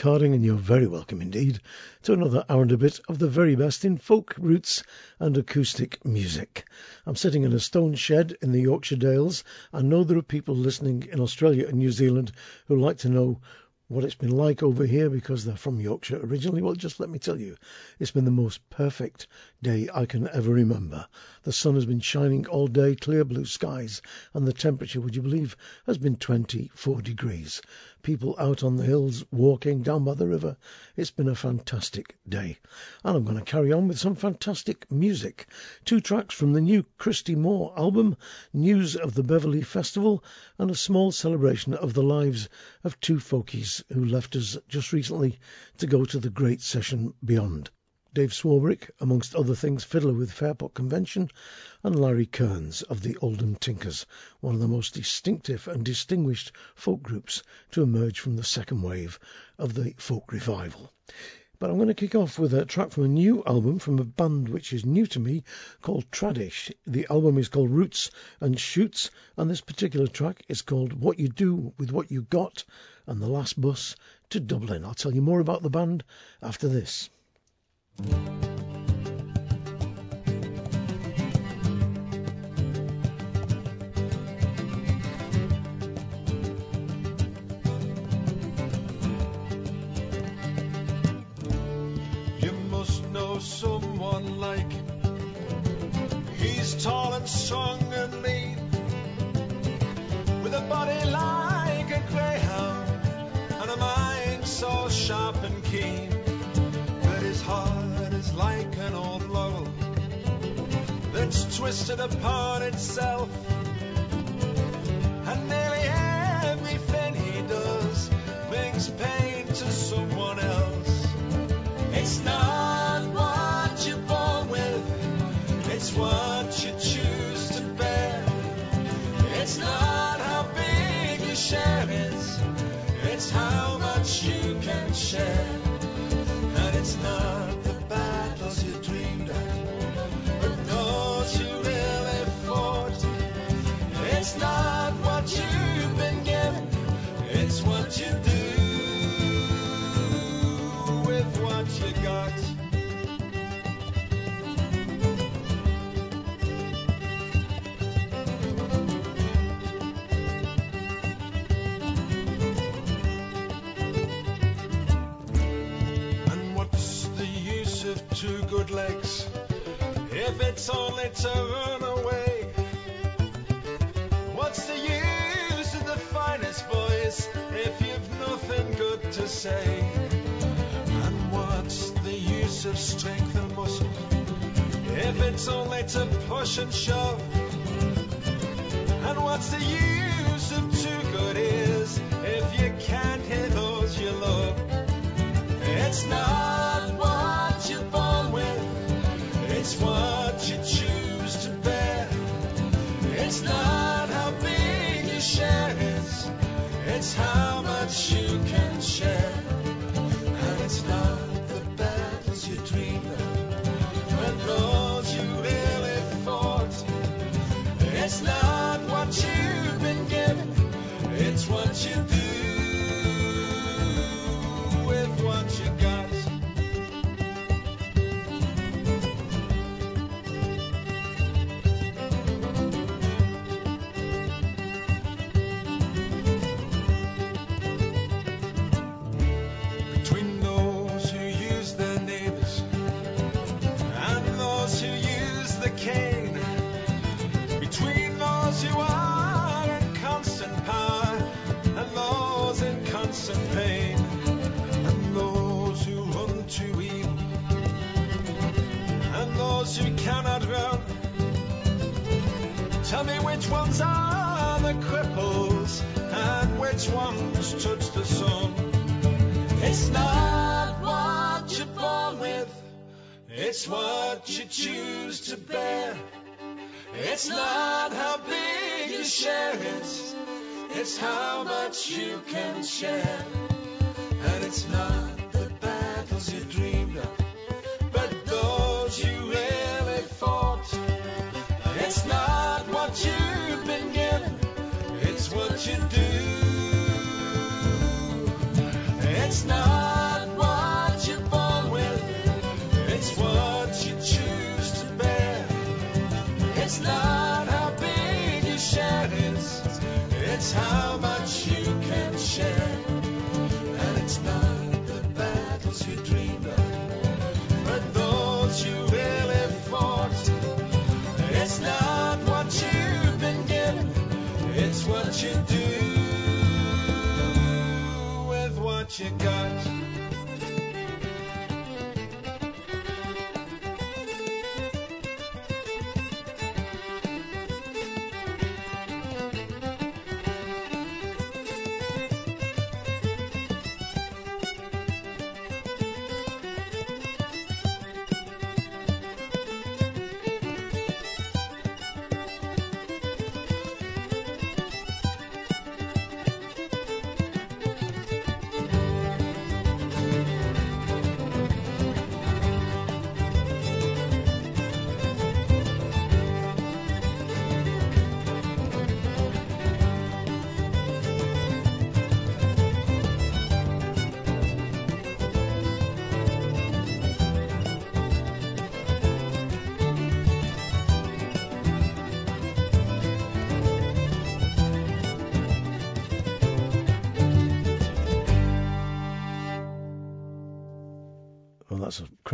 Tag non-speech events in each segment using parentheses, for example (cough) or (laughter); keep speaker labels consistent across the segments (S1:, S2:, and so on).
S1: Harding, and you're very welcome indeed to another hour and a bit of the very best in folk, roots, and acoustic music. I'm sitting in a stone shed in the Yorkshire Dales. I know there are people listening in Australia and New Zealand who like to know what it's been like over here because they're from Yorkshire originally. Well, just let me tell you, it's been the most perfect day I can ever remember. The sun has been shining all day, clear blue skies, and the temperature, would you believe, has been 24 degrees. People out on the hills walking down by the river. It's been a fantastic day. And I'm going to carry on with some fantastic music. Two tracks from the new Christy Moore album, news of the Beverley Festival, and a small celebration of the lives of two folkies who left us just recently to go to the great session beyond. Dave Swarbrick, amongst other things, fiddler with Fairport Convention, and Larry Kearns of the Oldham Tinkers, one of the most distinctive and distinguished folk groups to emerge from the second wave of the folk revival. But I'm going to kick off with a track from a new album from a band which is new to me called Tradish. The album is called Roots and Shoots, and this particular track is called What You Do With What You Got and the Last Bus to Dublin. I'll tell you more about the band after this.
S2: You Twisted upon itself it's only to run away? What's the use of the finest voice if you've nothing good to say? And what's the use of strength and muscle if it's only to push and shove? And what's the use of two good ears if you can't hear those you love? It's not it's how much you can share. Tell me which ones are the cripples and which ones touch the sun. It's not what you're born with, it's what you choose to bear. It's not how big your share is, it's how much you can share. And it's not the battles you dreamed of,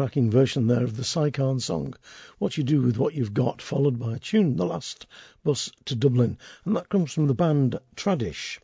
S1: cracking version there of the Si Kahn song, What You Do With What You've Got, followed by a tune, The Last Bus to Dublin, and that comes from the band Tradish.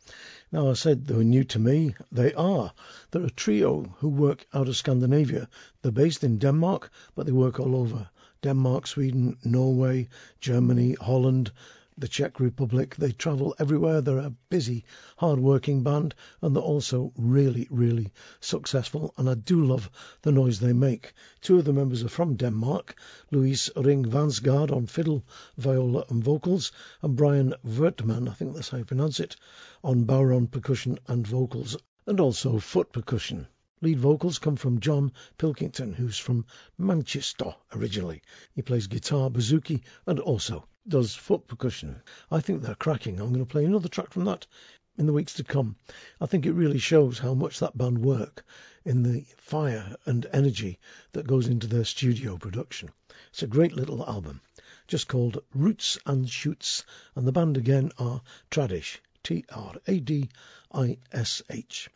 S1: Now, I said they were new to me. They are. They're a trio who work out of Scandinavia. They're based in Denmark, but they work all over. Denmark, Sweden, Norway, Germany, Holland, the Czech Republic. They travel everywhere. They're a busy, hard-working band, and they're also really, really successful. And I do love the noise they make. Two of the members are from Denmark: Louis Ring Vansgaard on fiddle, viola, and vocals, and Brian Vertman, I think that's how you pronounce it, on bodhrán percussion and vocals, and also foot percussion. Lead vocals come from John Pilkington, who's from Manchester originally. He plays guitar, bouzouki, and also does foot percussion. I think they're cracking. I'm going to play another track from that in the weeks to come. I think it really shows how much that band work in the fire and energy that goes into their studio production. It's a great little album, just called Roots and Shoots, and the band again are Tradish, T R A D I S H.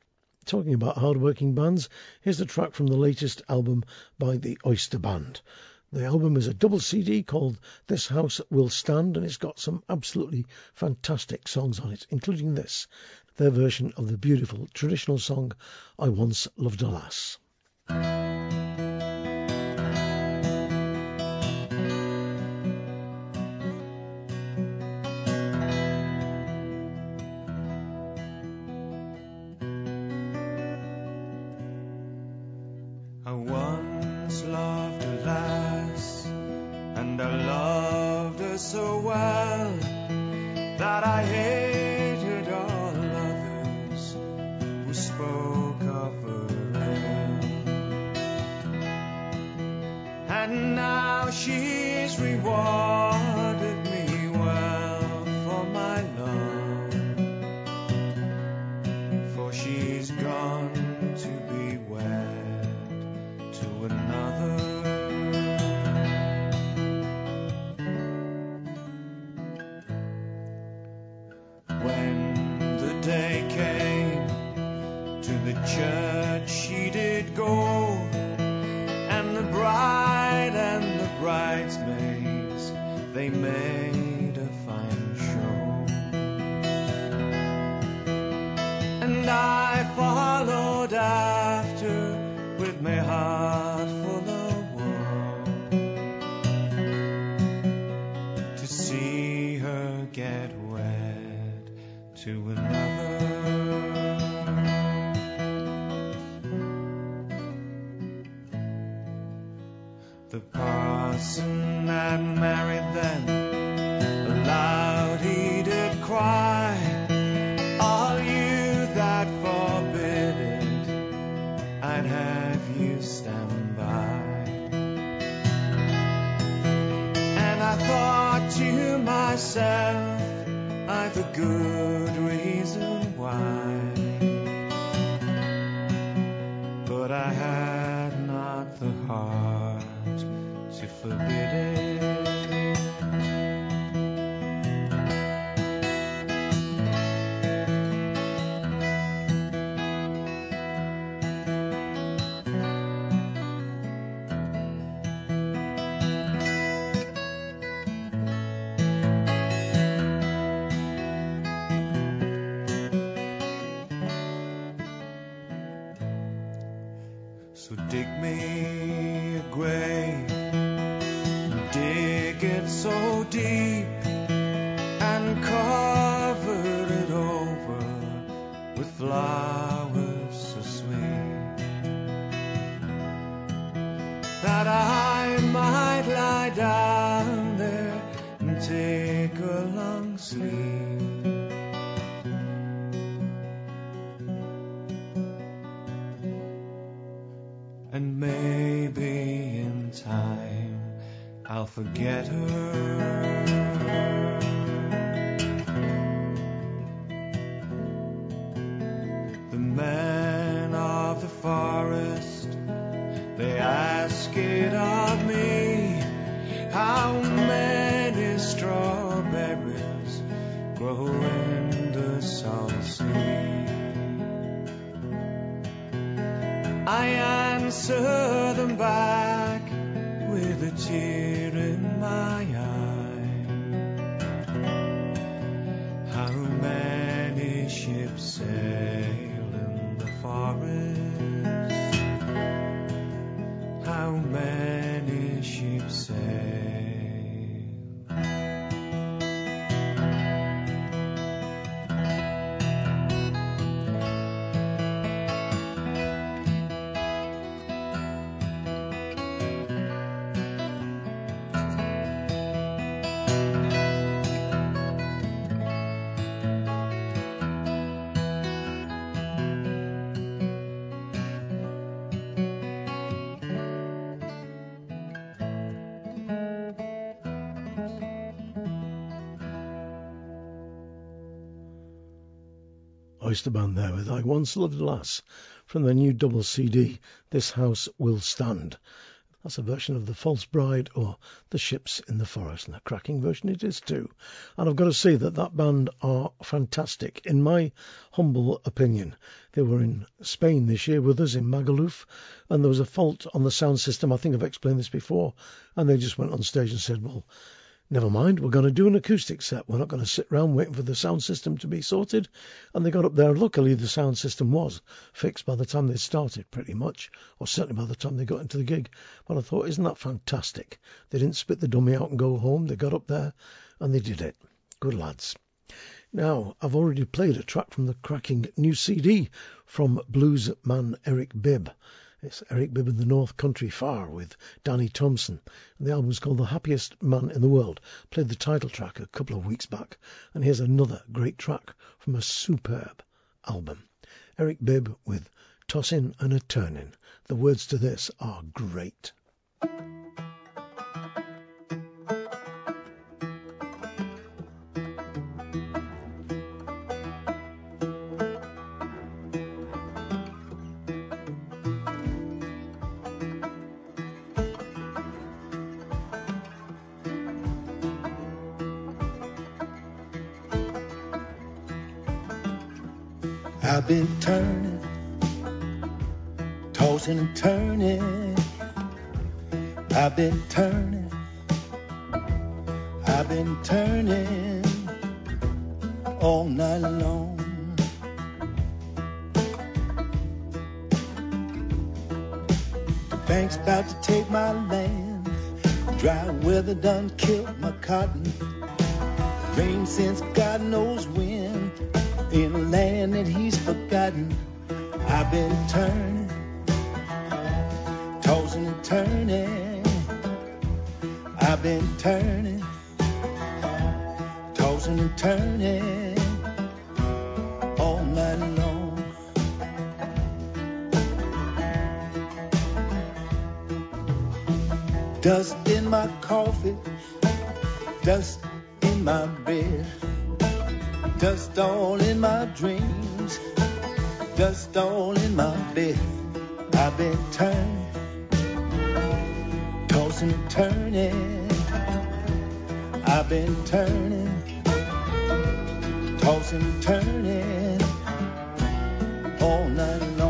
S1: Talking about hard-working bands, here's a track from the latest album by the Oysterband. The album is a double CD called This House Will Stand, and it's got some absolutely fantastic songs on it, including this, their version of the beautiful traditional song I Once Loved a Lass.
S2: Myself, I've a good reason why. Oysterband there with
S1: I Once Loved Lass from their new double CD, This House Will Stand. That's a version of The False Bride or The Ships in the Forest, and a cracking version it is too. And I've got to say that that band are fantastic, in my humble opinion. They were in Spain this year with us in Magaluf, and there was a fault on the sound system. I think I've explained this before, and they just went on stage and said, well, Never mind, we're going to do an acoustic set. We're not going to sit around waiting for the sound system to be sorted. And they got up there. and Luckily, the sound system was fixed by the time they started, pretty much, or certainly by the time they got into the gig. But I thought, isn't that fantastic? They didn't spit the dummy out and go home. They got up there and they did it. Good lads. Now, I've already played a track from the cracking new CD from blues man Eric Bibb. It's Eric Bibb the North Country Far with Danny Thompson. And the album's called The Happiest Man in the World. Played the title track a couple of weeks back. And here's another great track from a superb album. Eric Bibb with Tossin' and a Turnin'. The words to this are great.
S3: Turning, tossing and turning. I've been turning, I've been turning all night long. Bank's about to take my land. Dry weather done killed my cotton. Rain since God knows when in a land that he's forgotten. I've been turning, tossing and turning. I've been turning, tossing and turning all night long. Dust in my coffee, dust in my bed. Dust all in my dreams, dust all in my bed. I've been turning, tossing turning. I've been turning, tossing turning all night long.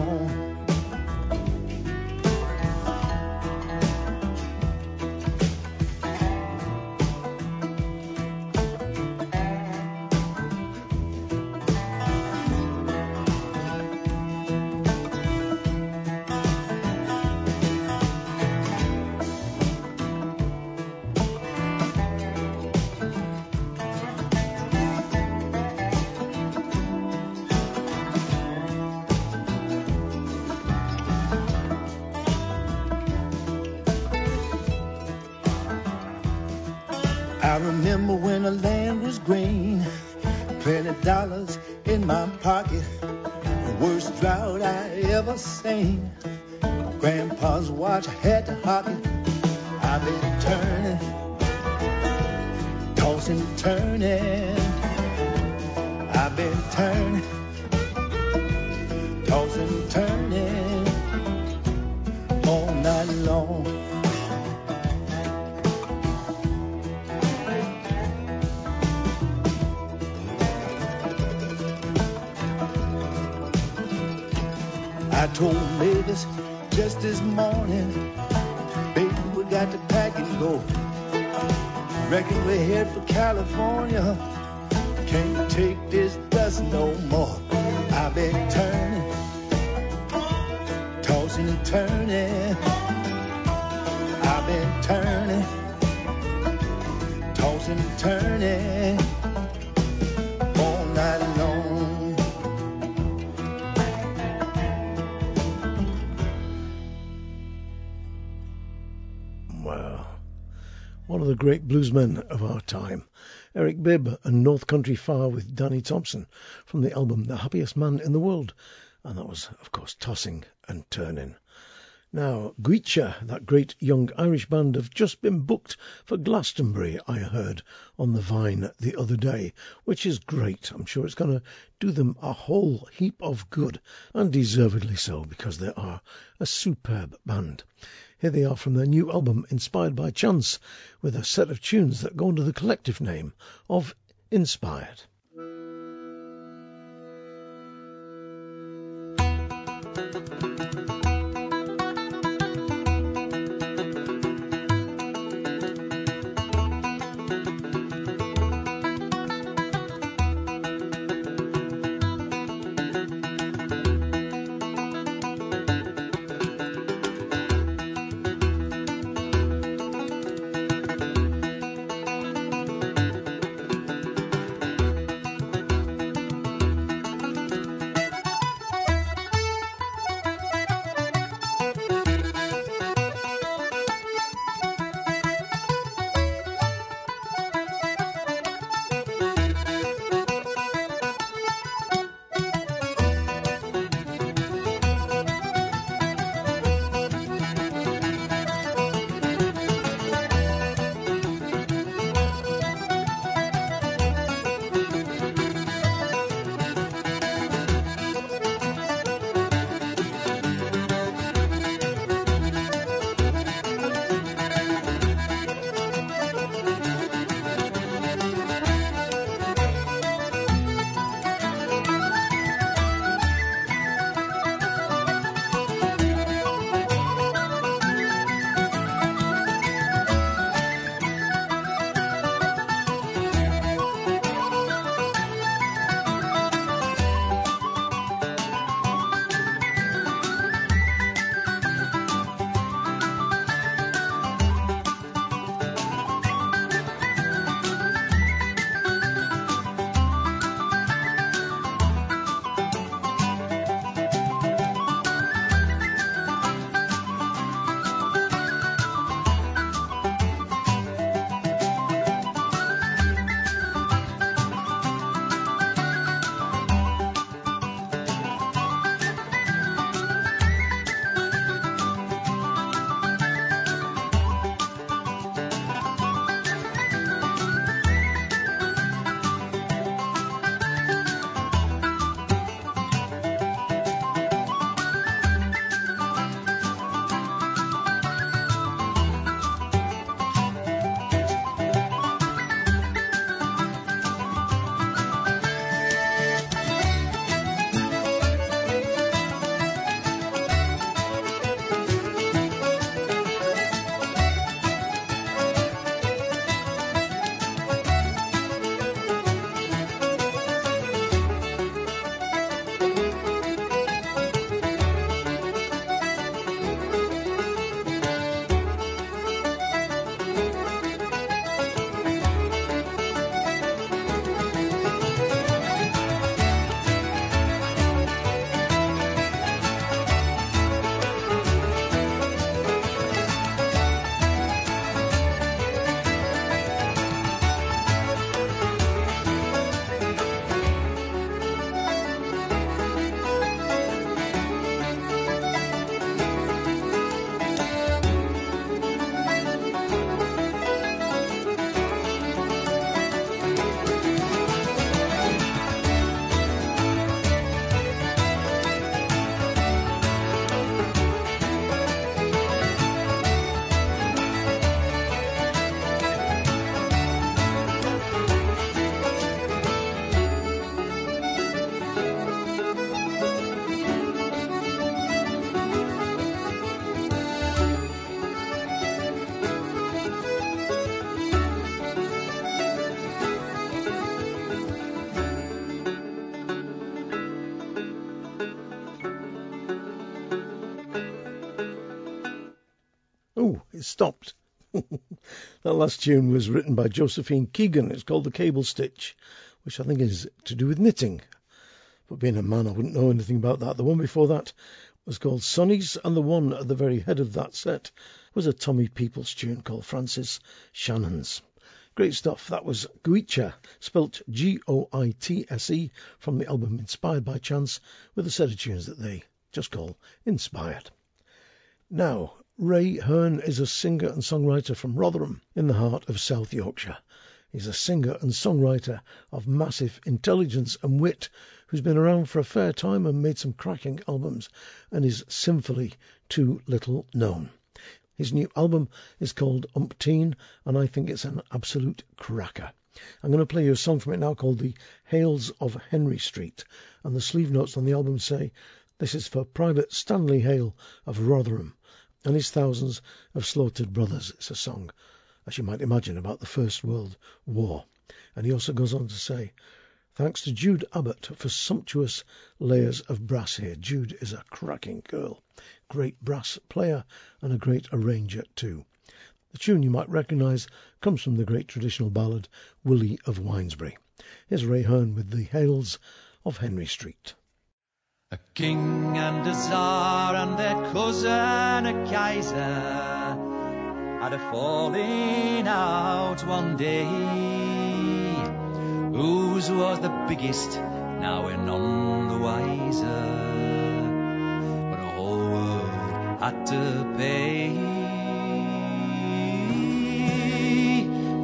S1: Bluesmen of our time, Eric Bibb and North Country Far with Danny Thompson from the album The Happiest Man in the World. And that was, of course, Tossing and Turning. Now, Goitse, that great young Irish band, have just been booked for Glastonbury, I heard on the Vine the other day, which is great. I'm sure it's going to do them a whole heap of good, and deservedly so, because they are a superb band. Here they are from their new album, Inspired by Chance, with a set of tunes that go under the collective name of Inspired. Stopped. (laughs) that last tune was written by Josephine Keegan. It's called The Cable Stitch, which I think is to do with knitting. But being a man, I wouldn't know anything about that. The one before that was called Sonny's, and the one at the very head of that set was a Tommy Peoples tune called Francis Shannon's. Great stuff. That was Goitse, spelt G-O-I-T-S-E, from the album Inspired by Chance, with a set of tunes that they just call Inspired. Now, Ray Hearne is a singer and songwriter from Rotherham, in the heart of South Yorkshire. He's a singer and songwriter of massive intelligence and wit who's been around for a fair time and made some cracking albums and is sinfully too little known. His new album is called Umpteen, and I think it's an absolute cracker. I'm going to play you a song from it now called The Hales of Henry Street, and the sleeve notes on the album say, This is for Private Stanley Hale of Rotherham and his thousands of slaughtered brothers. It's a song, as you might imagine, about the First World War. And he also goes on to say, Thanks to Jude Abbott for sumptuous layers of brass here. Jude is a cracking girl, great brass player and a great arranger too. The tune you might recognise comes from the great traditional ballad Willie of Winsbury. Here's Ray Hearne with the Hales of Henry Street.
S4: A king and a czar and their cousin a kaiser had a falling out one day. Whose was the biggest? Now we're none the wiser. But the whole world had to pay.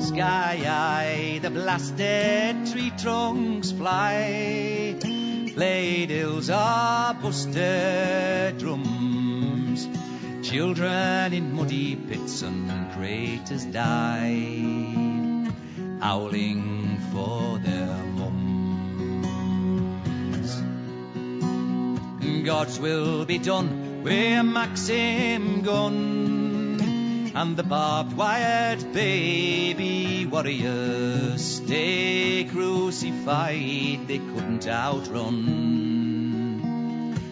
S4: Sky high, the blasted tree trunks fly. Played hills are busted drums. Children in muddy pits and craters died, howling for their mums. God's will be done with Maxim gun and the barbed wired baby warriors. Stay crucified, they couldn't outrun.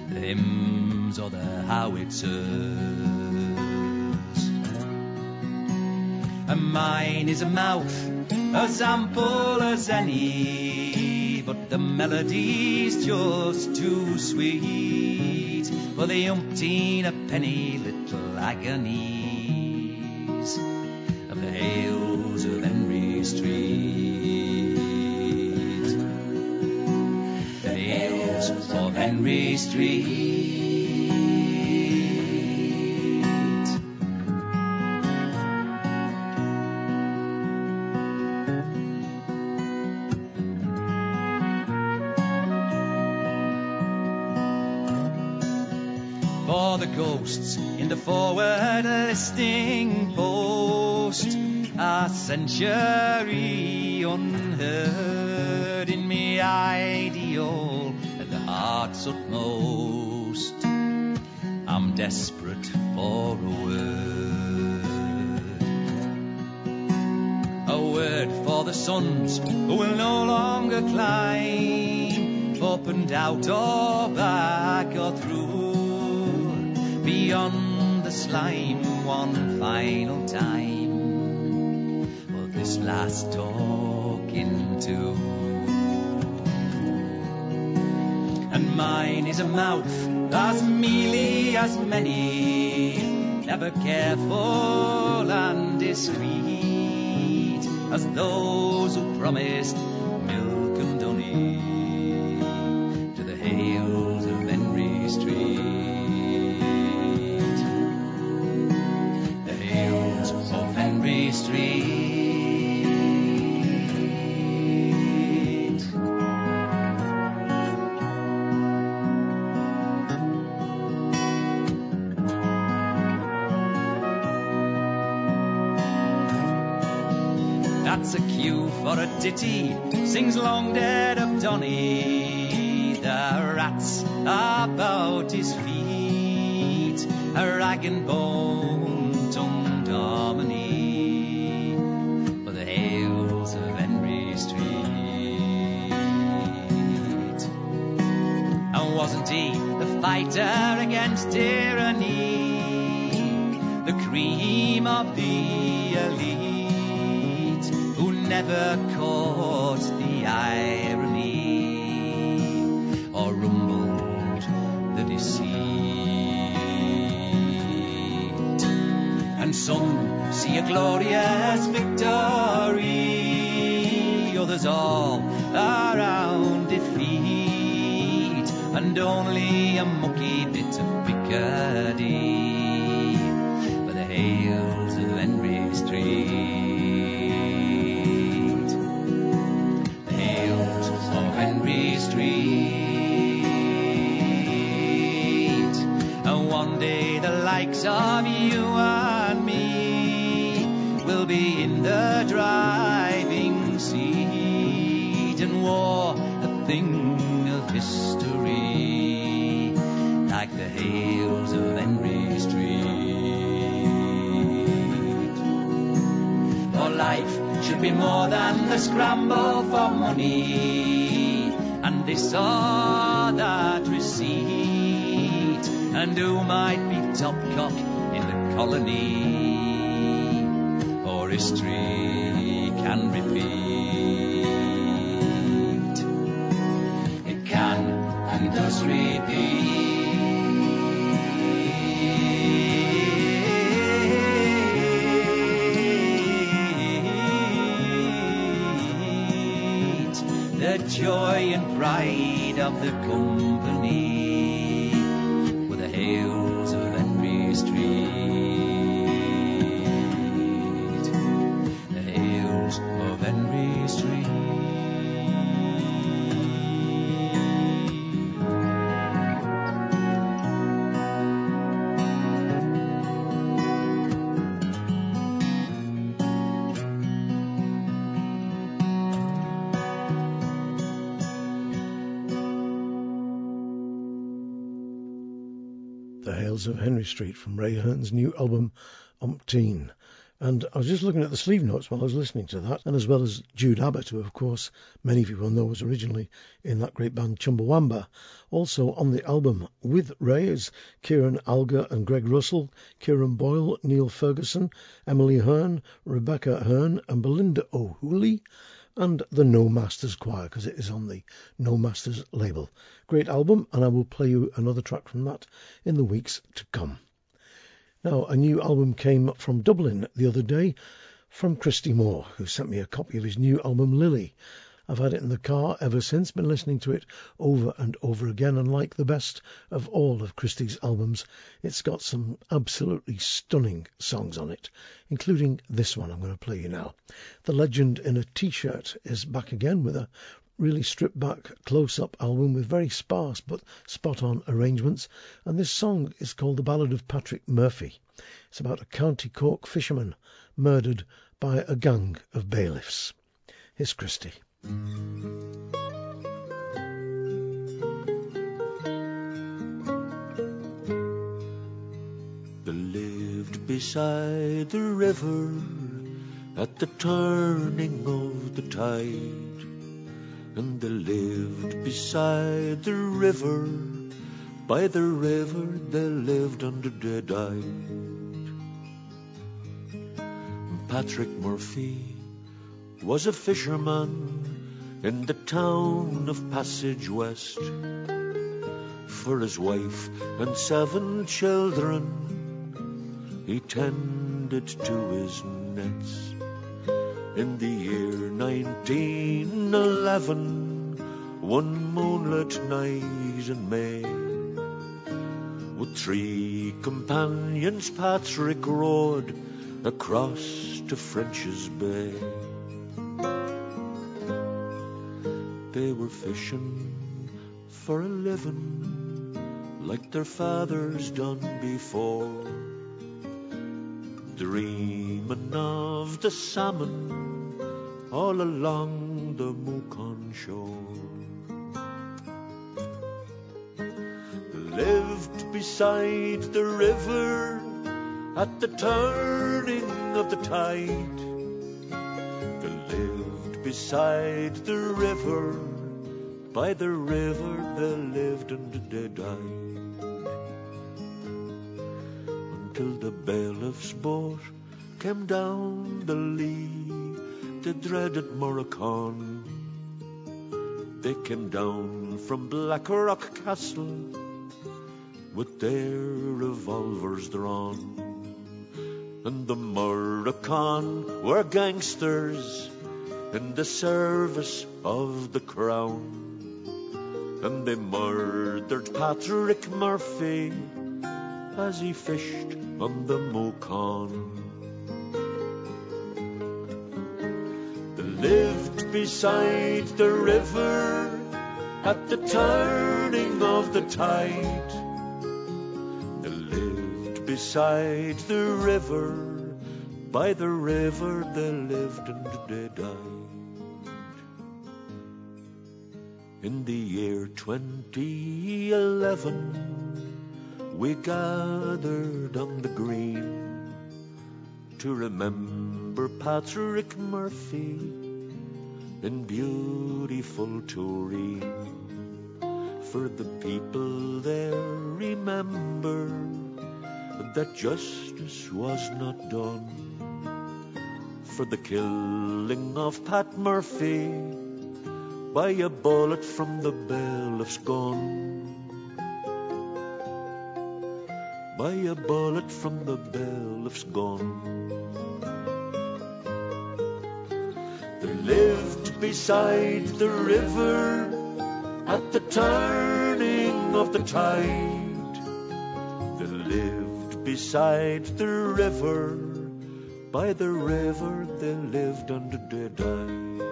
S4: The hymns or the howitzers. And mine is a mouth as ample as any, but the melody's just too sweet. For the umpteen a penny little agonies of of Henry Street. The Hales of Henry Street. For the ghosts in the forward listing post, a century unheard in me ideal at the heart's utmost. I'm desperate for a word. A word for the sons who will no longer climb up and out or back or through beyond the slime one final time this last talking to. And mine is a mouth as mealy as many, never careful and discreet as those who promised milk and honey to the Hales of Henry Street. Ditty, sings long dead of Donny. The rats about his feet, a rag and bone tongued harmony for the Hales of Henry Street. And wasn't he the fighter against tyranny? the cream of the elite, who never some see a be more than the scramble for money and this or that receipt. And who might be top cock in the colony? Or history of the company Hales of Henry Street
S1: from Ray Hearne's new album Umpteen. And I was just looking at the sleeve notes while I was listening to that, and as well as Jude Abbott, who of course many of you will know was originally in that great band Chumbawamba. Also on the album with Ray is Ciaran Algar and Greg Russell, Kieran Boyle, Neil Ferguson, Emily Hearn, Rebecca Hearn, and Belinda O'Hooley and the No Masters Choir because it is on the No Masters label. Great album, and I will play you another track from that in the weeks to come. Now, a new album came from Dublin the other day from Christy Moore, who sent me a copy of his new album Lily. I've had it in the car ever since, been listening to it over and over again, and like the best of all of Christy's albums, it's got some absolutely stunning songs on it, including this one I'm going to play you now. The Legend in a T-shirt is back again with a really stripped back close up album with very sparse but spot on arrangements, and this song is called The Ballad of Patrick Murphy. It's about a County Cork fisherman murdered by a gang of bailiffs. Here's Christy.
S5: They lived beside the river at the turning of the tide. And they lived beside the river, by the river they lived under dead-eyed. Patrick Murphy was a fisherman in the town of Passage West. For his wife and seven children, he tended to his nets. In the year 1911, one moonlit night in May, with three companions, Patrick rode across to French's Bay. They were fishing for a living like their fathers done before, dreaming of the salmon all along the Mukon shore. Lived beside the river at the turning of the tide. They lived beside the river, by the river they lived and they died. And till the bailiff's boat came down the lee, the dreaded Morricon. They came down from Blackrock Castle with their revolvers drawn. And the Morricon were gangsters in the service of the crown. And they murdered Patrick Murphy as he fished on the Mokon. They lived beside the river at the turning of the tide. They lived beside the river, by the river they lived and they died. In the year 2011, we gathered on the green to remember Patrick Murphy in beautiful Tureen. For the people there remember that justice was not done for the killing of Pat Murphy by a bullet from the bailiff's gun. By a bullet from the bailiff's gun. They lived beside the river at the turning of the tide. They lived beside the river, by the river they lived and they died.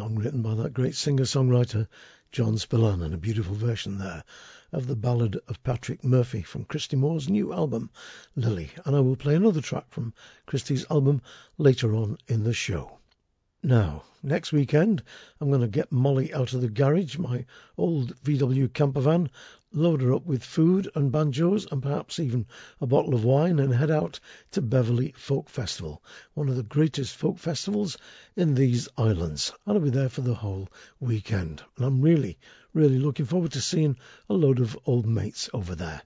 S1: Song written by that great singer-songwriter John Spillane and a beautiful version there of the ballad of Patrick Murphy from Christy Moore's new album Lily and I will play another track from Christy's album later on in the show. Now, next weekend, I'm going to get Molly out of the garage, my old VW camper van, load her up with food and banjos and perhaps even a bottle of wine and head out to Beverley Folk Festival, one of the greatest folk festivals in these islands. I'll be there for the whole weekend and I'm really, really looking forward to seeing a load of old mates over there.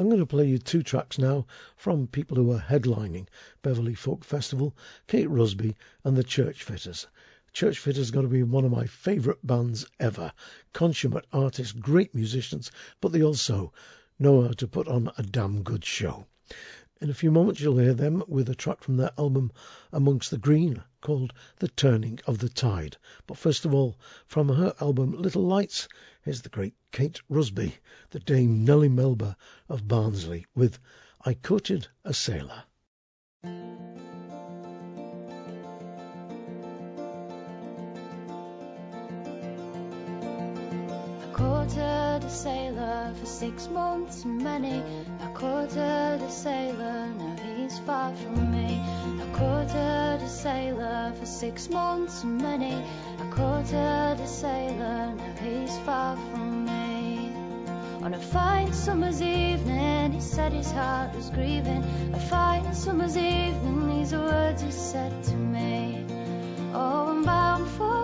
S1: I'm going to play you two tracks now from people who are headlining Beverley Folk Festival, Kate Rusby and the Churchfitters. Church Fitters got to be one of my favourite bands ever. Consummate artists, great musicians, but they also know how to put on a damn good show. In a few moments you'll hear them with a track from their album Amongst the Green called The Turning of the Tide. But first of all, from her album Little Lights, here's the great Kate Rusby, the Dame Nellie Melba of Barnsley with I Courted a Sailor.
S6: courted a sailor for six months and many. I courted a sailor, now he's far from me. I courted a sailor for six months and many. I courted a sailor, now he's far from me. On a fine summer's evening, he said his heart was grieving. A fine summer's evening, these words he said to me. Oh, I'm bound for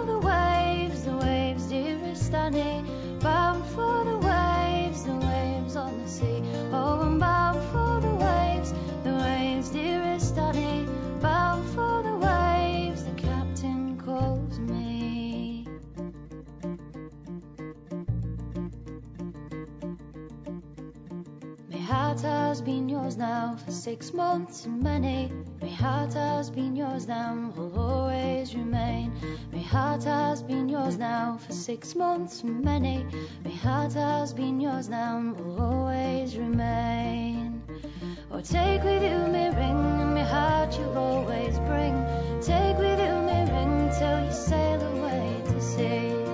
S6: heart has been yours now for six months and many. My heart has been yours now, will always remain. My heart has been yours now for six months and many. My heart has been yours now, will always remain. Oh, take with you my ring, and my heart you'll always bring. Take with you my ring till you sail away
S7: to sea.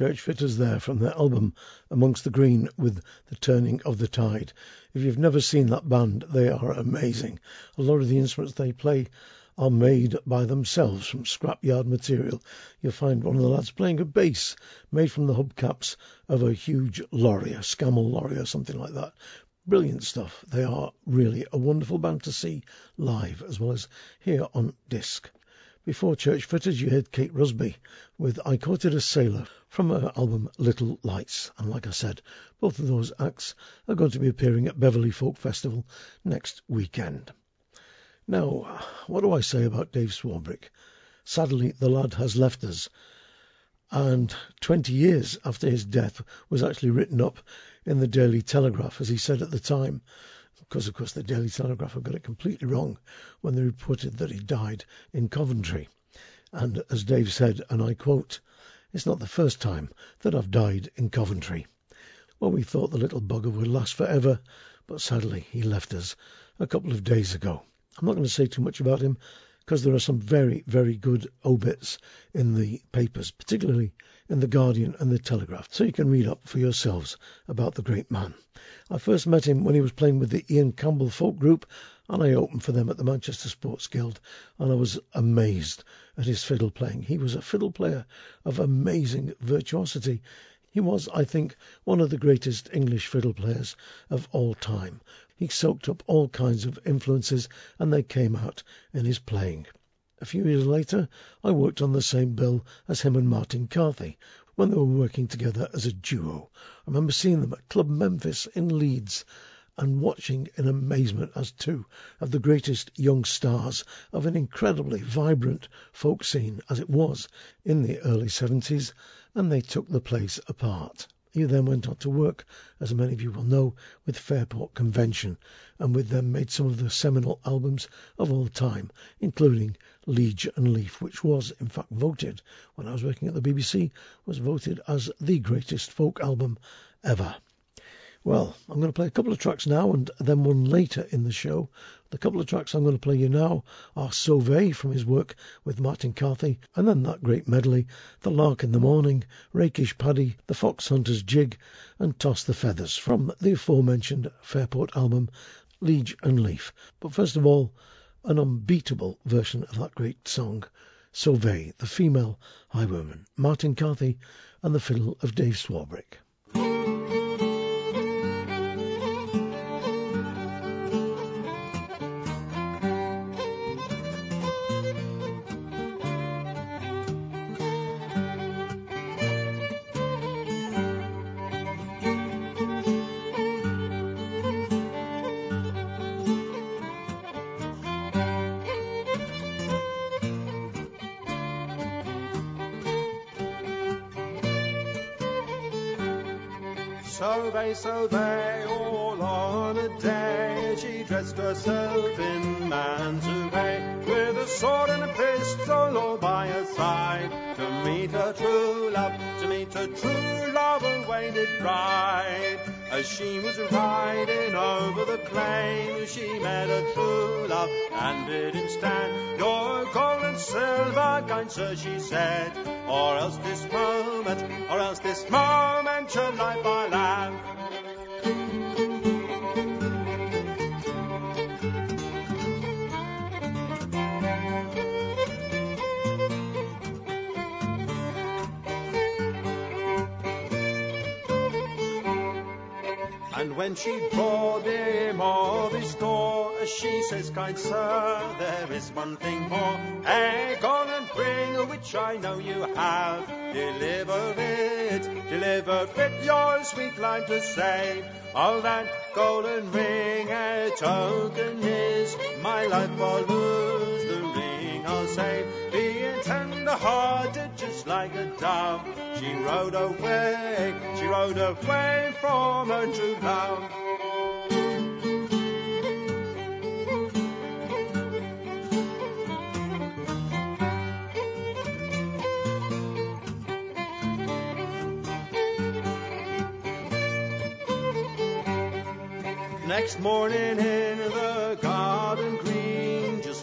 S1: Churchfitters there from their album Amongst the Green with The Turning of the Tide. If you've never seen that band, they are amazing. A lot of the instruments they play are made by themselves from scrapyard material. You'll find one of the lads playing a bass made from the hubcaps of a huge lorry, a Scammell lorry or something like that. Brilliant stuff. They are really a wonderful band to see live as well as here on disc. Before Churchfitters, you heard Kate Rusby with I Courted a Sailor from her album Little Lights. And like I said, both of those acts are going to be appearing at Beverley Folk Festival next weekend. Now, what do I say about Dave Swarbrick? Sadly, the lad has left us. And 20 years after his death was actually written up in the Daily Telegraph, as he said at the time. Because, of course, the Daily Telegraph have got it completely wrong when they reported that he died in Coventry. And as Dave said, and I quote, It's not the first time that I've died in Coventry. Well, we thought the little bugger would last forever, but sadly he left us a couple of days ago. I'm not going to say too much about him because there are some very, very good obits in the papers, particularly in The Guardian and The Telegraph, so you can read up for yourselves about the great man. I first met him when he was playing with the Ian Campbell folk group, and I opened for them at the Manchester Sports Guild, and I was amazed at his fiddle playing. He was a fiddle player of amazing virtuosity. He was, I think, one of the greatest English fiddle players of all time. He soaked up all kinds of influences and they came out in his playing. A few years later, I worked on the same bill as him and Martin Carthy when they were working together as a duo. I remember seeing them at Club Memphis in Leeds and watching in amazement as two of the greatest young stars of an incredibly vibrant folk scene as it was in the early 70s, and they took the place apart. He then went on to work, as many of you will know, with Fairport Convention, and with them made some of the seminal albums of all time, including Liege and Lief, which was, in fact, voted, when I was working at the BBC, was voted as the greatest folk album ever. Well, I'm going to play a couple of tracks now and then one later in the show. The couple of tracks I'm going to play you now are Sovay from his work with Martin Carthy, and then that great medley, The Lark in the Morning, Rakish Paddy, The Fox Hunter's Jig, and Toss the Feathers from the aforementioned Fairport album, Liege and Lief. But first of all, an unbeatable version of that great song, Sovay, the female highwayman, Martin Carthy, and the fiddle of Dave Swarbrick.
S8: As she was riding over the plain, she met her true love, and him stand. Your gold and silver, kind sir, she said, or else this moment, or else this moment your life I'll have. When she brought him of his store, she says, kind sir, there is one thing more. Egg on and bring, which I know you have. Deliver it, deliver it, your sweet line to say. All that golden ring a token is, my life I'll lose, the ring I'll save. Being tender hearted, just like a dove, she rode away, she rode away from her true love. Next morning in the garden green,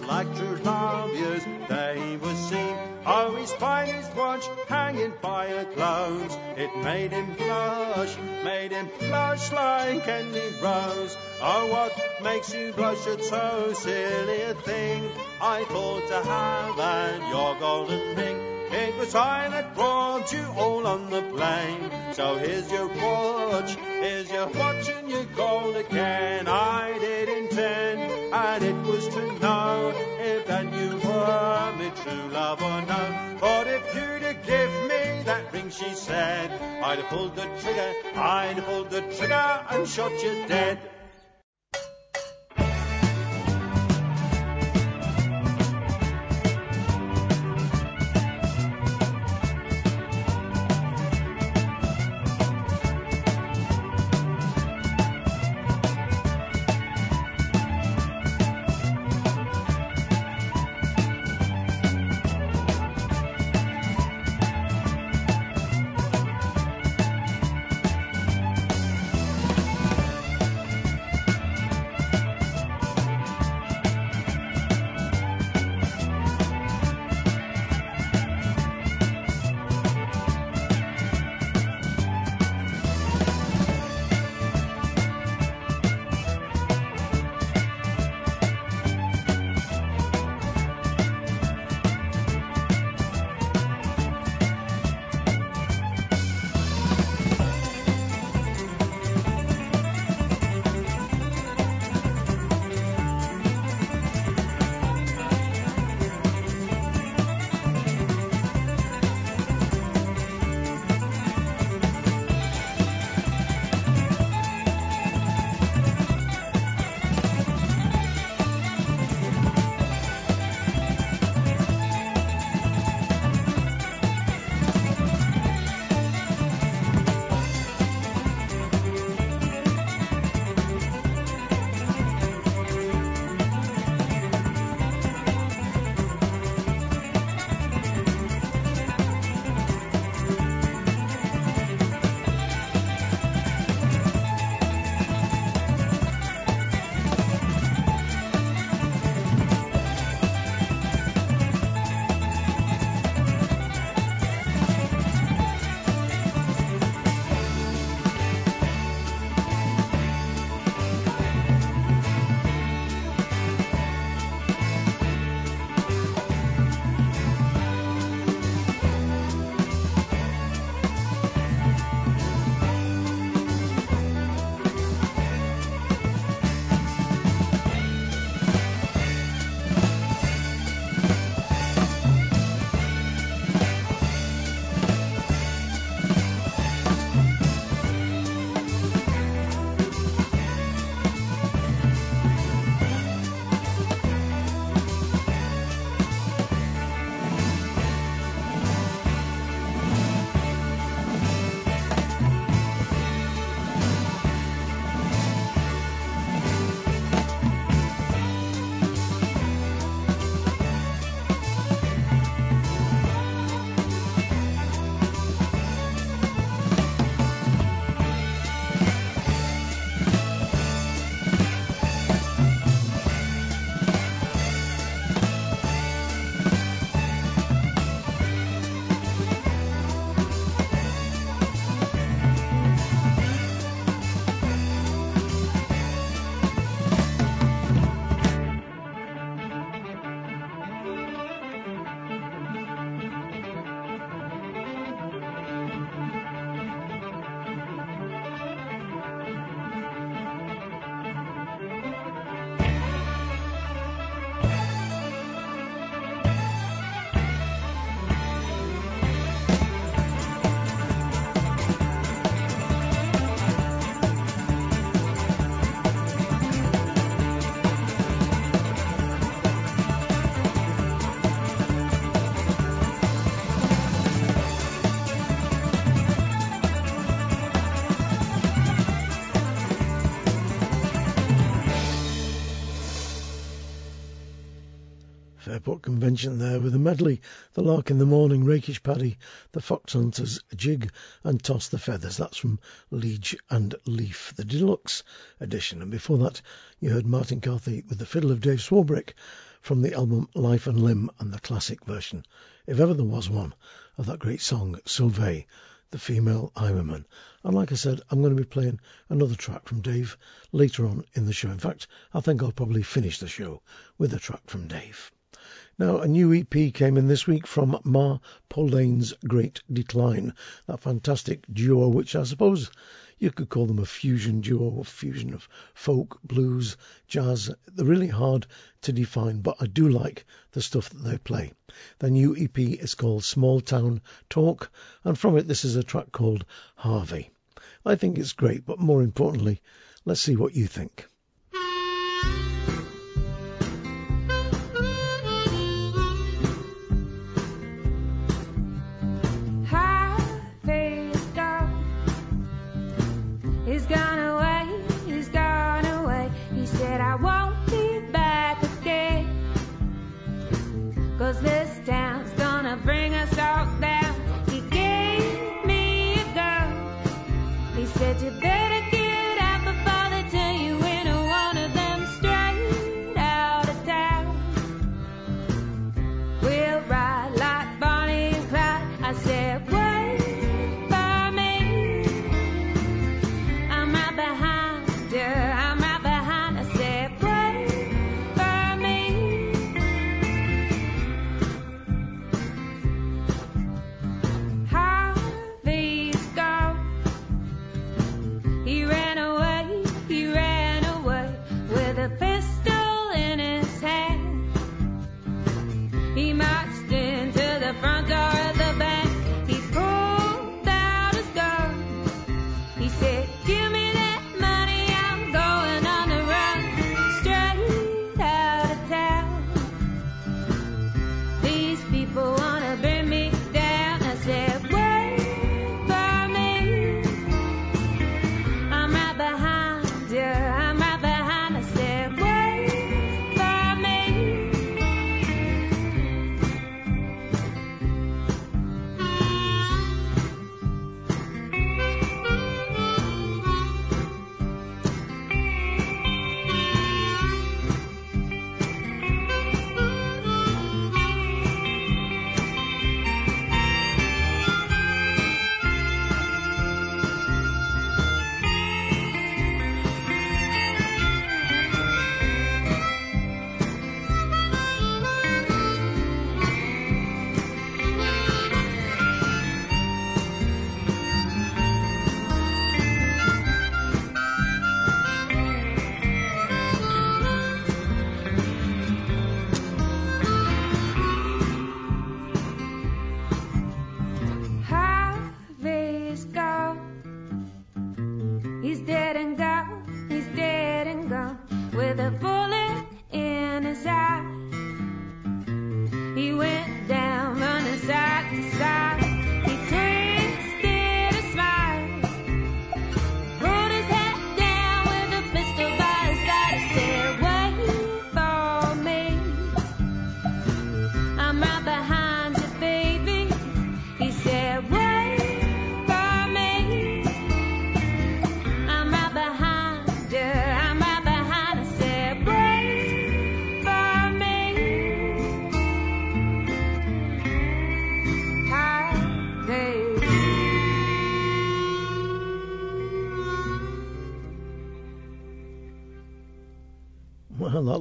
S8: like true love years, they were seen Oh, his watch hanging by a clothes. It made him blush, made him blush like any rose. Oh, what makes you blush at so silly a thing? I thought to have at your golden ring. It was I that brought you all on the plain. So here's your watch, here's your watch and your gold again. I did intend, and it was to know if that you were me true love or no. But if you'd have give me that ring, she said, I'd have pulled the trigger, I'd have pulled the trigger and shot you dead.
S1: Fairport Convention there with a medley, The Lark in the Morning, Rakish Paddy, The Fox Hunters, Jig and Toss the Feathers. That's from Liege and Lief, the deluxe edition. And before that, you heard Martin Carthy with the fiddle of Dave Swarbrick from the album Life and Limb and the classic version, if ever there was one, of that great song Sovay, the female highwayman. And like I said, I'm going to be playing another track from Dave later on in the show. In fact, I think I'll probably finish the show with a track from Dave. Now, a new EP came in this week from Ma Polaine's Great Decline, that fantastic duo, which I suppose you could call them a fusion duo, a fusion of folk, blues, jazz. They're really hard to define, but I do like the stuff that they play. Their new EP is called Small Town Talk, and from it, this is a track called Harvey. I think it's great, but more importantly, let's see what you think.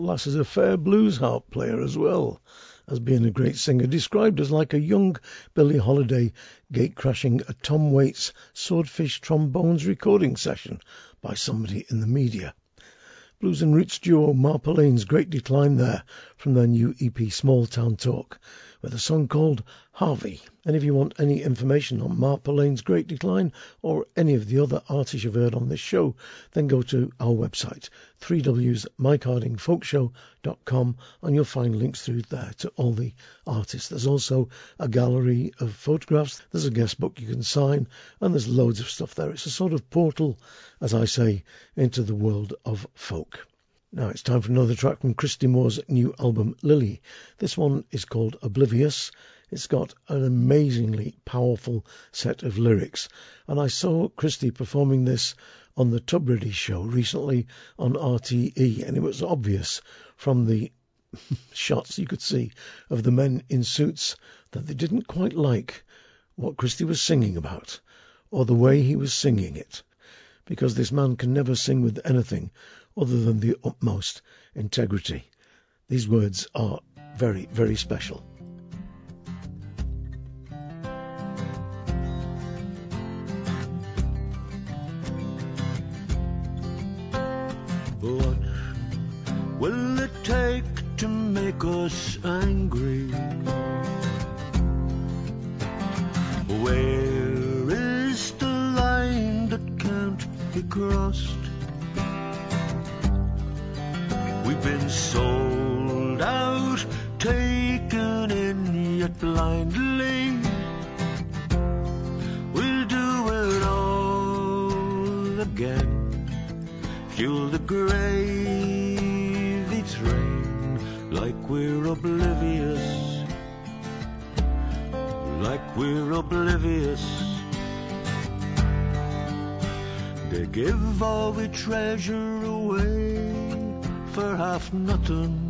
S1: Lass is a fair blues harp player as well as being a great singer, described as like a young Billie Holiday gate crashing a Tom Waits Swordfish Trombones recording session by somebody in the media. Blues and Roots duo Ma Polaine's great decline there from their new EP Small Town Talk with a song called Harvey. And if you want any information on Mark Ma Polaine's great decline or any of the other artists you've heard on this show, then go to our website, 3wsmikehardingfolkshow.com, and you'll find links through there to all the artists. There's also a gallery of photographs, there's a guest book you can sign, and there's loads of stuff there. It's a sort of portal, as I say, into the world of folk. Now it's time for another track from Christy Moore's new album Lily. This one is called Oblivious. It's got an amazingly powerful set of lyrics, and I saw Christy performing this on the Tubridy show recently on RTE, and it was obvious from the (laughs) shots you could see of the men in suits that they didn't quite like what Christy was singing about or the way he was singing it, because this man can never sing with anything other than the utmost integrity. These words are very, very special.
S5: What will it take to make us angry? Where is the line that can't be crossed? Gravy train like we're oblivious. Like we're oblivious. They give all we treasure away for half nothing.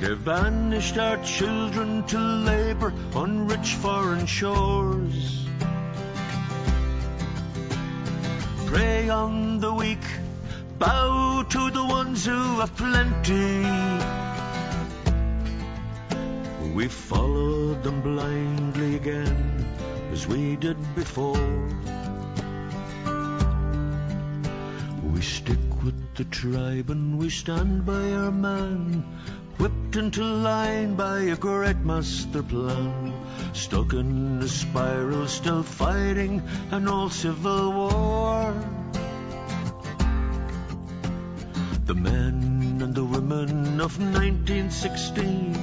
S5: They've banished our children to labor on rich foreign shores. Prey on the weak, bow to the ones who have plenty. We followed them blindly again, as we did before. We stick with the tribe and we stand by our man, whipped into line by a great master plan. Stuck in the spiral, still fighting an old civil war. The men and the women of 1916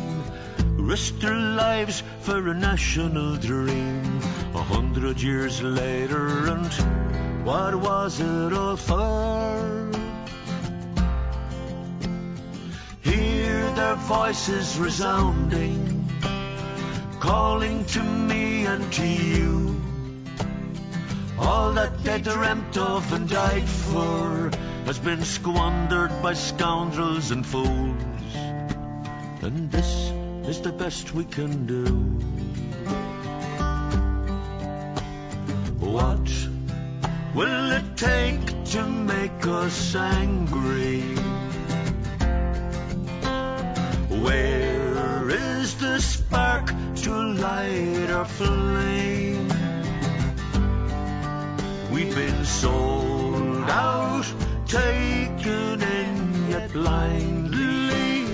S5: risked their lives for a national dream. A hundred years later, and what was it all for? Their voices resounding, calling to me and to you. All that they dreamt of and died for has been squandered by scoundrels and fools. And this is the best we can do. What will it take to make us angry? Flame? We've been sold out, taken in yet blindly.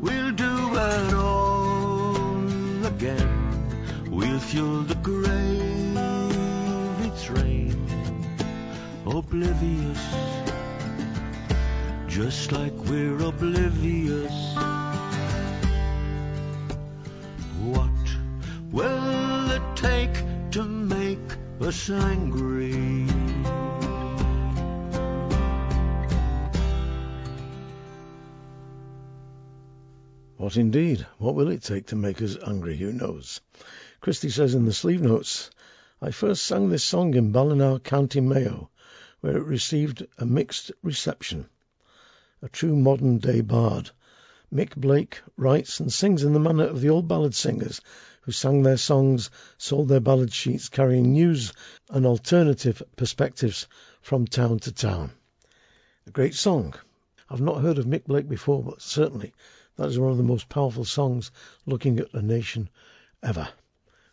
S5: We'll do it all again. We'll fuel the gravy train, oblivious, just like we're oblivious. Will it take to make us angry?
S1: What indeed? What will it take to make us angry? Who knows? Christy says in the sleeve notes, I first sang this song in Ballina, County Mayo, where it received a mixed reception. A true modern day bard, Mick Blake writes and sings in the manner of the old ballad singers who sang their songs, sold their ballad sheets, carrying news and alternative perspectives from town to town. A great song. I've not heard of Mick Blake before, but certainly that is one of the most powerful songs looking at a nation ever.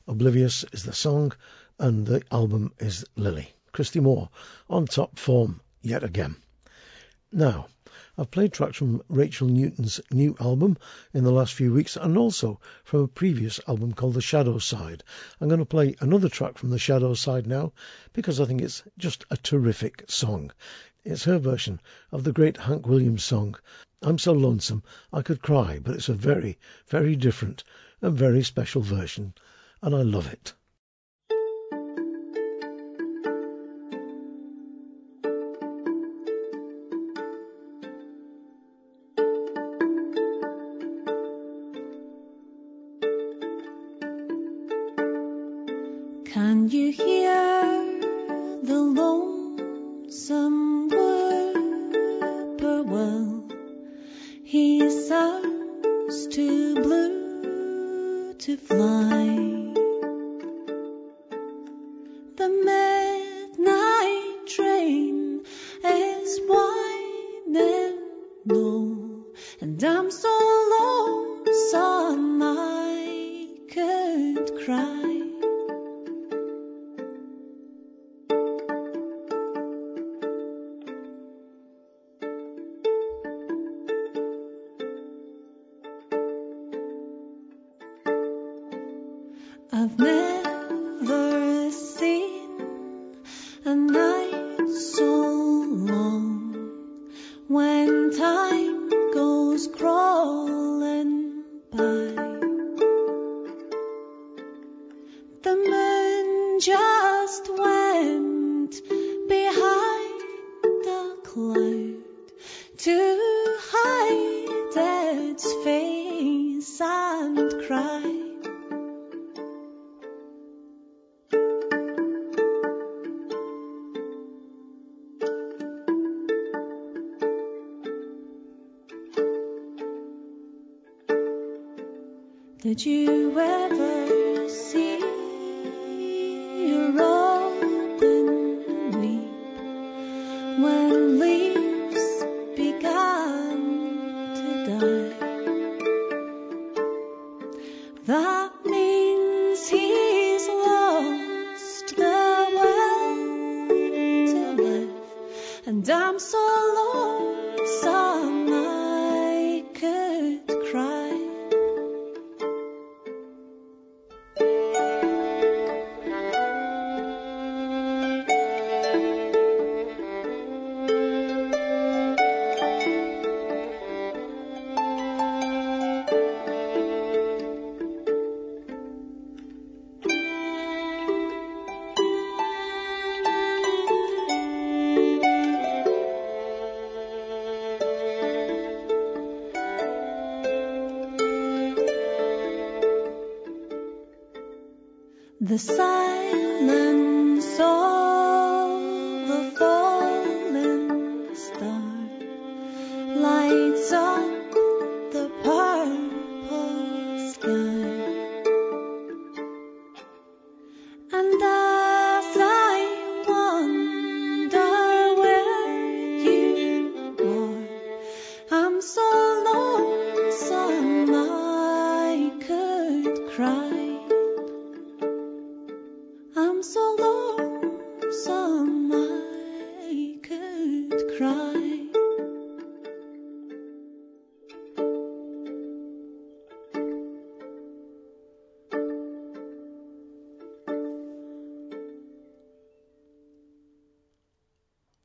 S1: Oblivious is the song, and the album is Lily. Christy Moore on top form yet again. Now, I've played tracks from Rachel Newton's new album in the last few weeks and also from a previous album called The Shadow Side. I'm going to play another track from The Shadow Side now because I think it's just a terrific song. It's her version of the great Hank Williams song, I'm So Lonesome I Could Cry, but it's a very, very different and very special version, and I love it.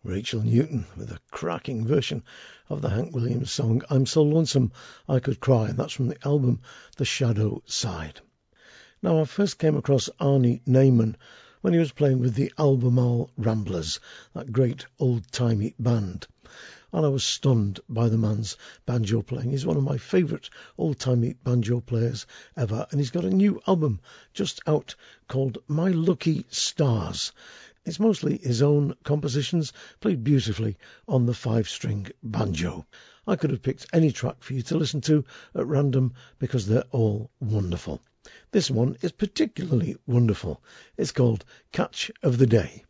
S1: Rachel Newton with a cracking version of the Hank Williams song I'm So Lonesome I Could Cry, and that's from the album The Shadow Side. Now, I first came across Arnie Naiman when he was playing with the Albemarle Ramblers, that great old-timey band. And I was stunned by the man's banjo playing. He's one of my favourite old-timey banjo players ever, and he's got a new album just out called My Lucky Stars. It's mostly his own compositions, played beautifully on the five-string banjo. I could have picked any track for you to listen to at random because they're all wonderful. This one is particularly wonderful. It's called Catch of the Day.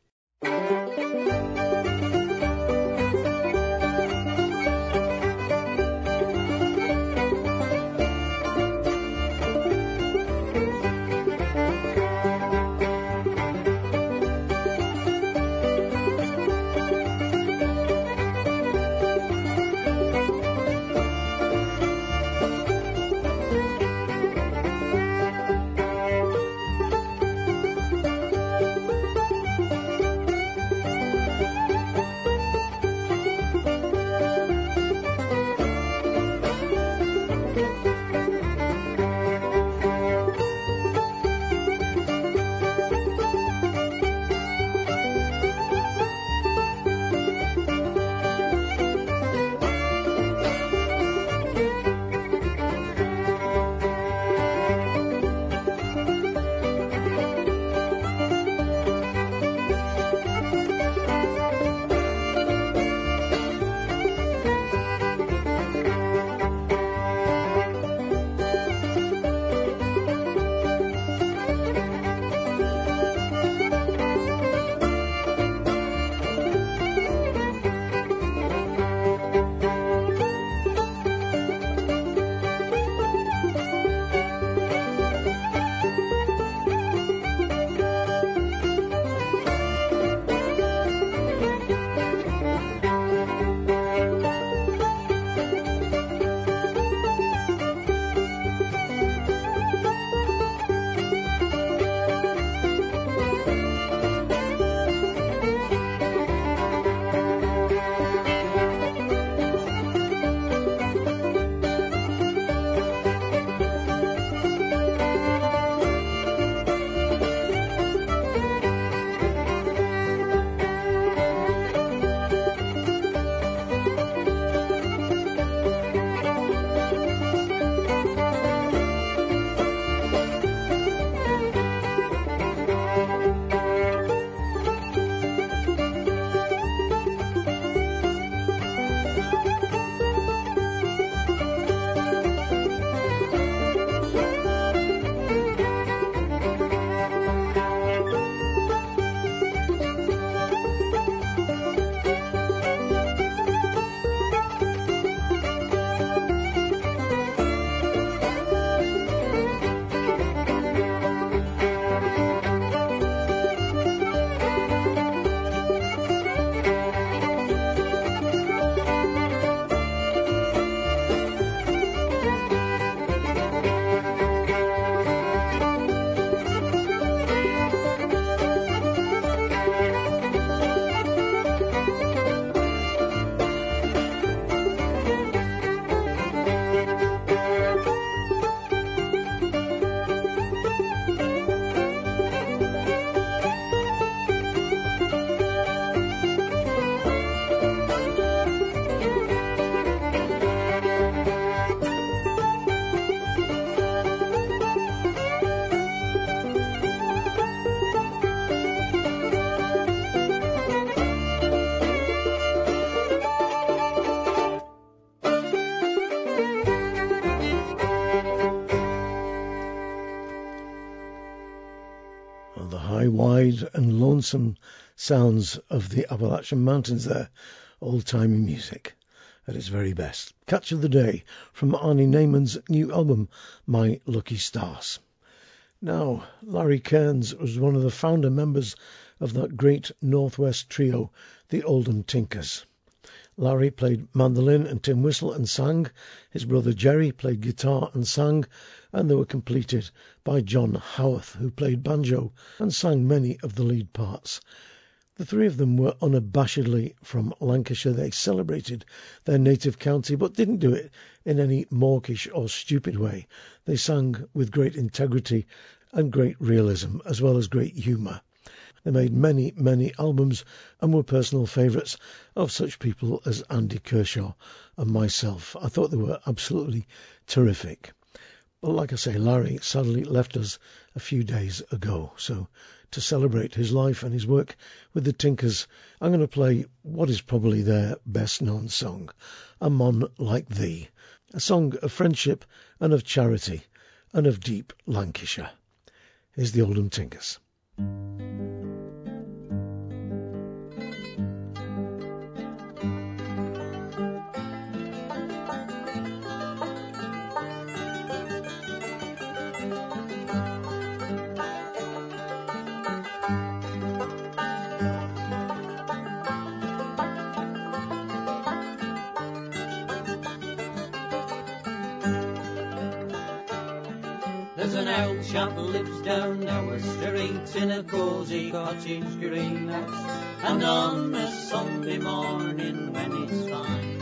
S1: Lonesome sounds of the Appalachian Mountains there. Old timey music at its very best. Catch of the day from Arnie Naiman's new album, My Lucky Stars. Now, Larry Kearns was one of the founder members of that great Northwest trio, the Oldham Tinkers. Larry played mandolin and tin whistle and sang. His brother Gerry played guitar and sang, and they were completed by John Howarth, who played banjo and sang many of the lead parts. The three of them were unabashedly from Lancashire. They celebrated their native county, but didn't do it in any mawkish or stupid way. They sang with great integrity and great realism, as well as great humour. They made many, many albums and were personal favourites of such people as Andy Kershaw and myself. I thought they were absolutely terrific. But like I say, Larry sadly left us a few days ago. So to celebrate his life and his work with the Tinkers, I'm going to play what is probably their best known song, A Mon Like Thee, a song of friendship and of charity and of deep Lancashire. Here's the Oldham Tinkers.
S4: Who lives down our street in a cosy cottage greenhouse. And on a Sunday morning when it's fine,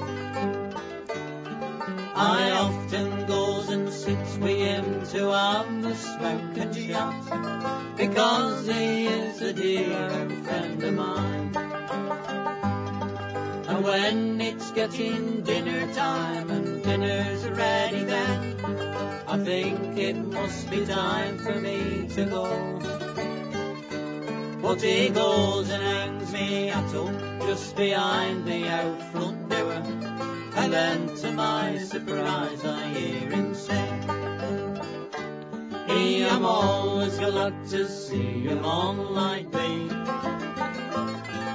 S4: I often goes and sits with him to have a smoke and chat, because he is a dear friend of mine. And when it's getting dinner time and dinner's ready then, I think it must be time for me to go. But he goes and hangs me hat up just behind the out front door. And then to my surprise I hear him say, He am always glad to see him on like me.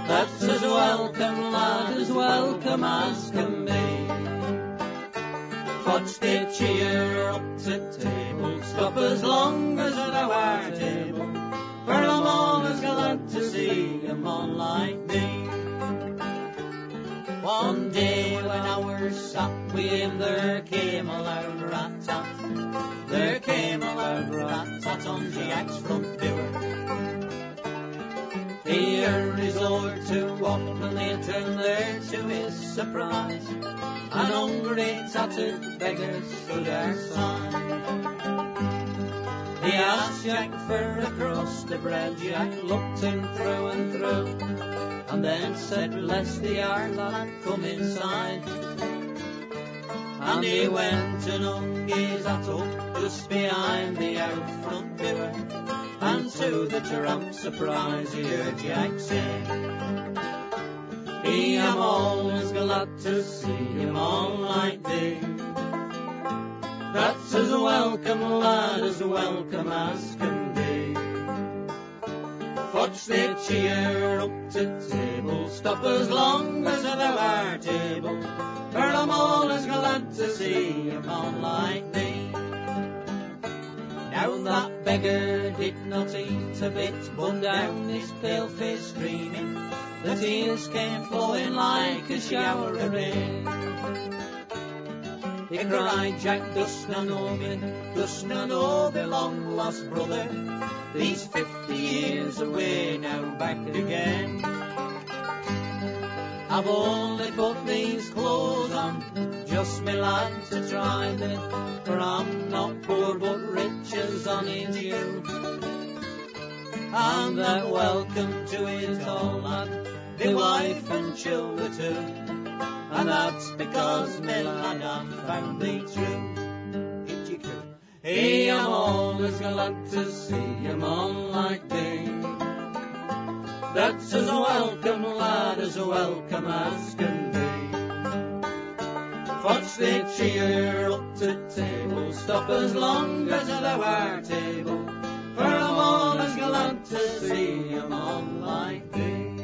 S4: That's as welcome, lad, as welcome as can be. Watch the cheer up to table, stop as long as thou art able. For I'm always glad to see a man like me. One day when I was sat with him, there came a loud rat-tat. There came a loud rat-tat on Jack's front door. He resort to open it and there to his surprise, an hungry tattered beggar stood outside. He asked Jack for a crust of bread, Jack looked him through and through, and then said, bless the heart lad, come inside. And he went and hung his hat up just behind the out front door. And to the tramp's surprise he heard Jack say, He am always glad to see him on like thee. That's as welcome, lad, as welcome as can be. Fetch the cheer up to table, stop as long as thou art able. For I'm always glad to see him on like thee. Now that beggar did not eat a bit, but down his pale face streaming, the tears came flowing like a shower of rain. He cried, Jack, dost not know me, dost not know the long lost brother, these fifty years away now back again. I've only put these clothes on, just me lad to try me, for I'm not poor but rich as honey dew. And that welcome to his all lad, the wife and children too. And that's because me lad I've found thee true. You. Hey, I'm always glad to see him on like thee. That's as welcome, lad, as welcome as can. Fetch the cheer up to table, stop as long as thou art able. For I'm
S9: 'tis gallant to see a man like thee.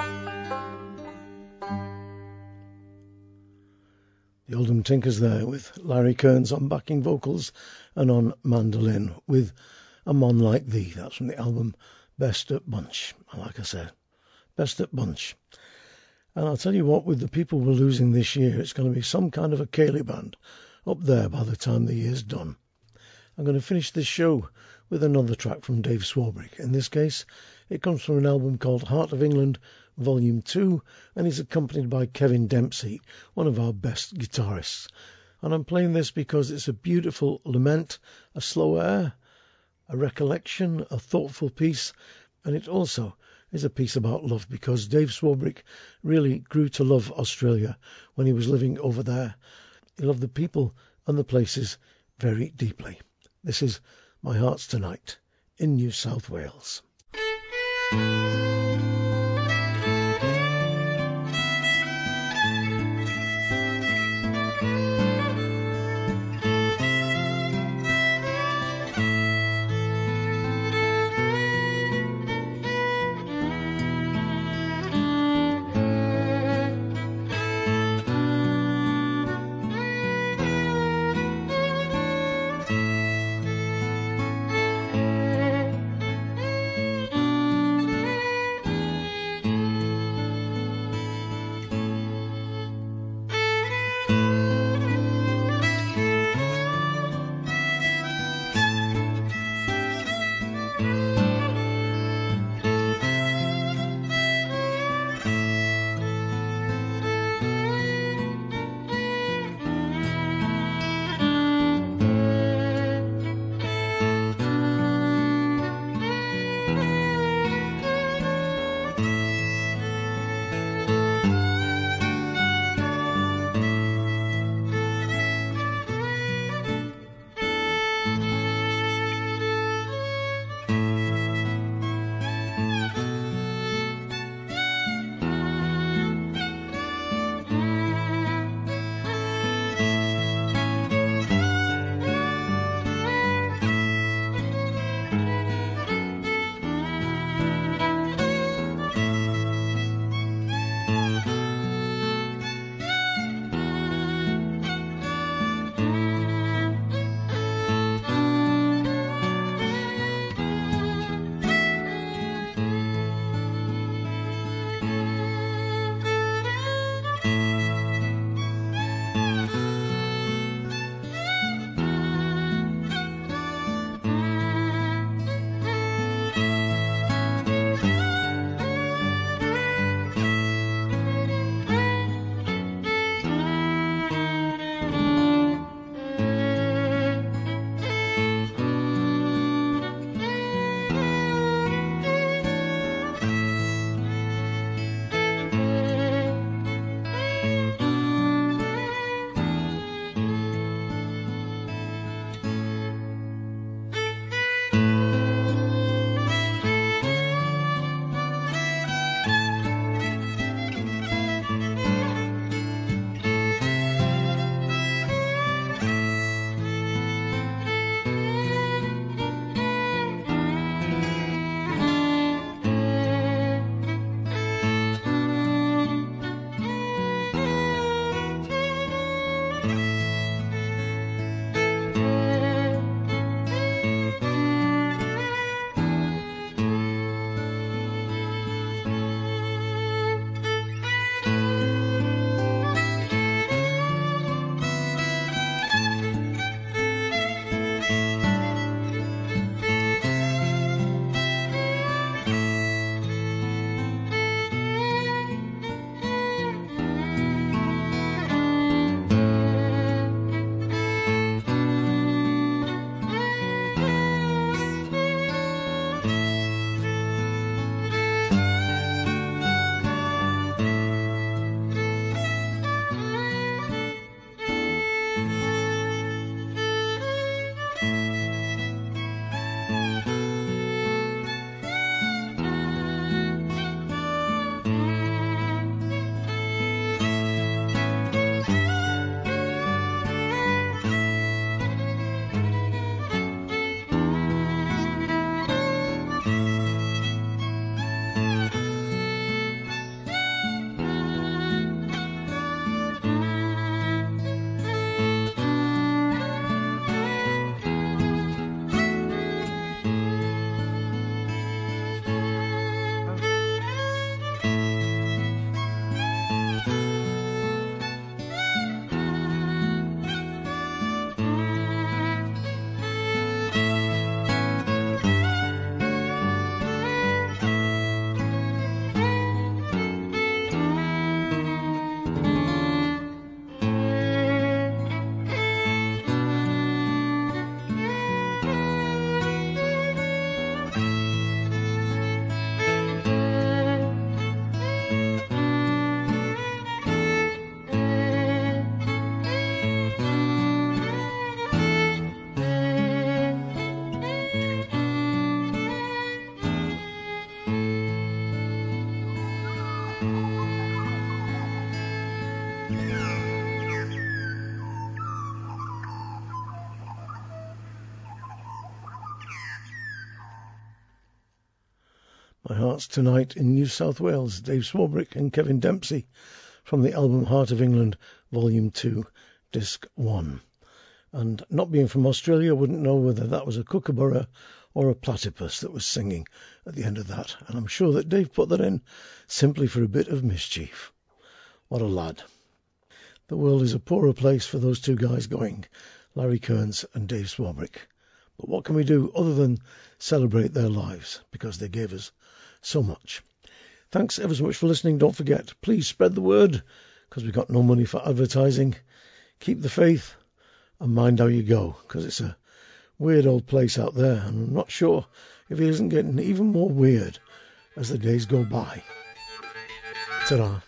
S1: The Oldham Tinkers there with Larry Kearns on backing vocals and on mandolin with A Mon Like Thee. That's from the album Best O't' Bunch. Like I said, Best O't' Bunch. And I'll tell you what, with the people we're losing this year, it's going to be some kind of a ceilidh band up there by the time the year's done. I'm going to finish this show with another track from Dave Swarbrick. In this case, it comes from an album called Heart of England Volume 2, and is accompanied by Kevin Dempsey, one of our best guitarists. And I'm playing this because it's a beautiful lament, a slow air, a recollection, a thoughtful piece, and it also is a piece about love because Dave Swarbrick really grew to love Australia when he was living over there. He loved the people and the places very deeply. This is My Heart's Tonight in New South Wales. Heart's Tonight in New South Wales, Dave Swarbrick and Kevin Dempsey from the album Heart of England, Volume 2, Disc 1. And not being from Australia, wouldn't know whether that was a kookaburra or a platypus that was singing at the end of that. And I'm sure that Dave put that in simply for a bit of mischief. What a lad. The world is a poorer place for those two guys going, Larry Kearns and Dave Swarbrick. But what can we do other than celebrate their lives because they gave us so much. Thanks ever so much for listening. Don't forget, please spread the word because we've got no money for advertising. Keep the faith and mind how you go because it's a weird old place out there and I'm not sure if it isn't getting even more weird as the days go by. Ta-ra.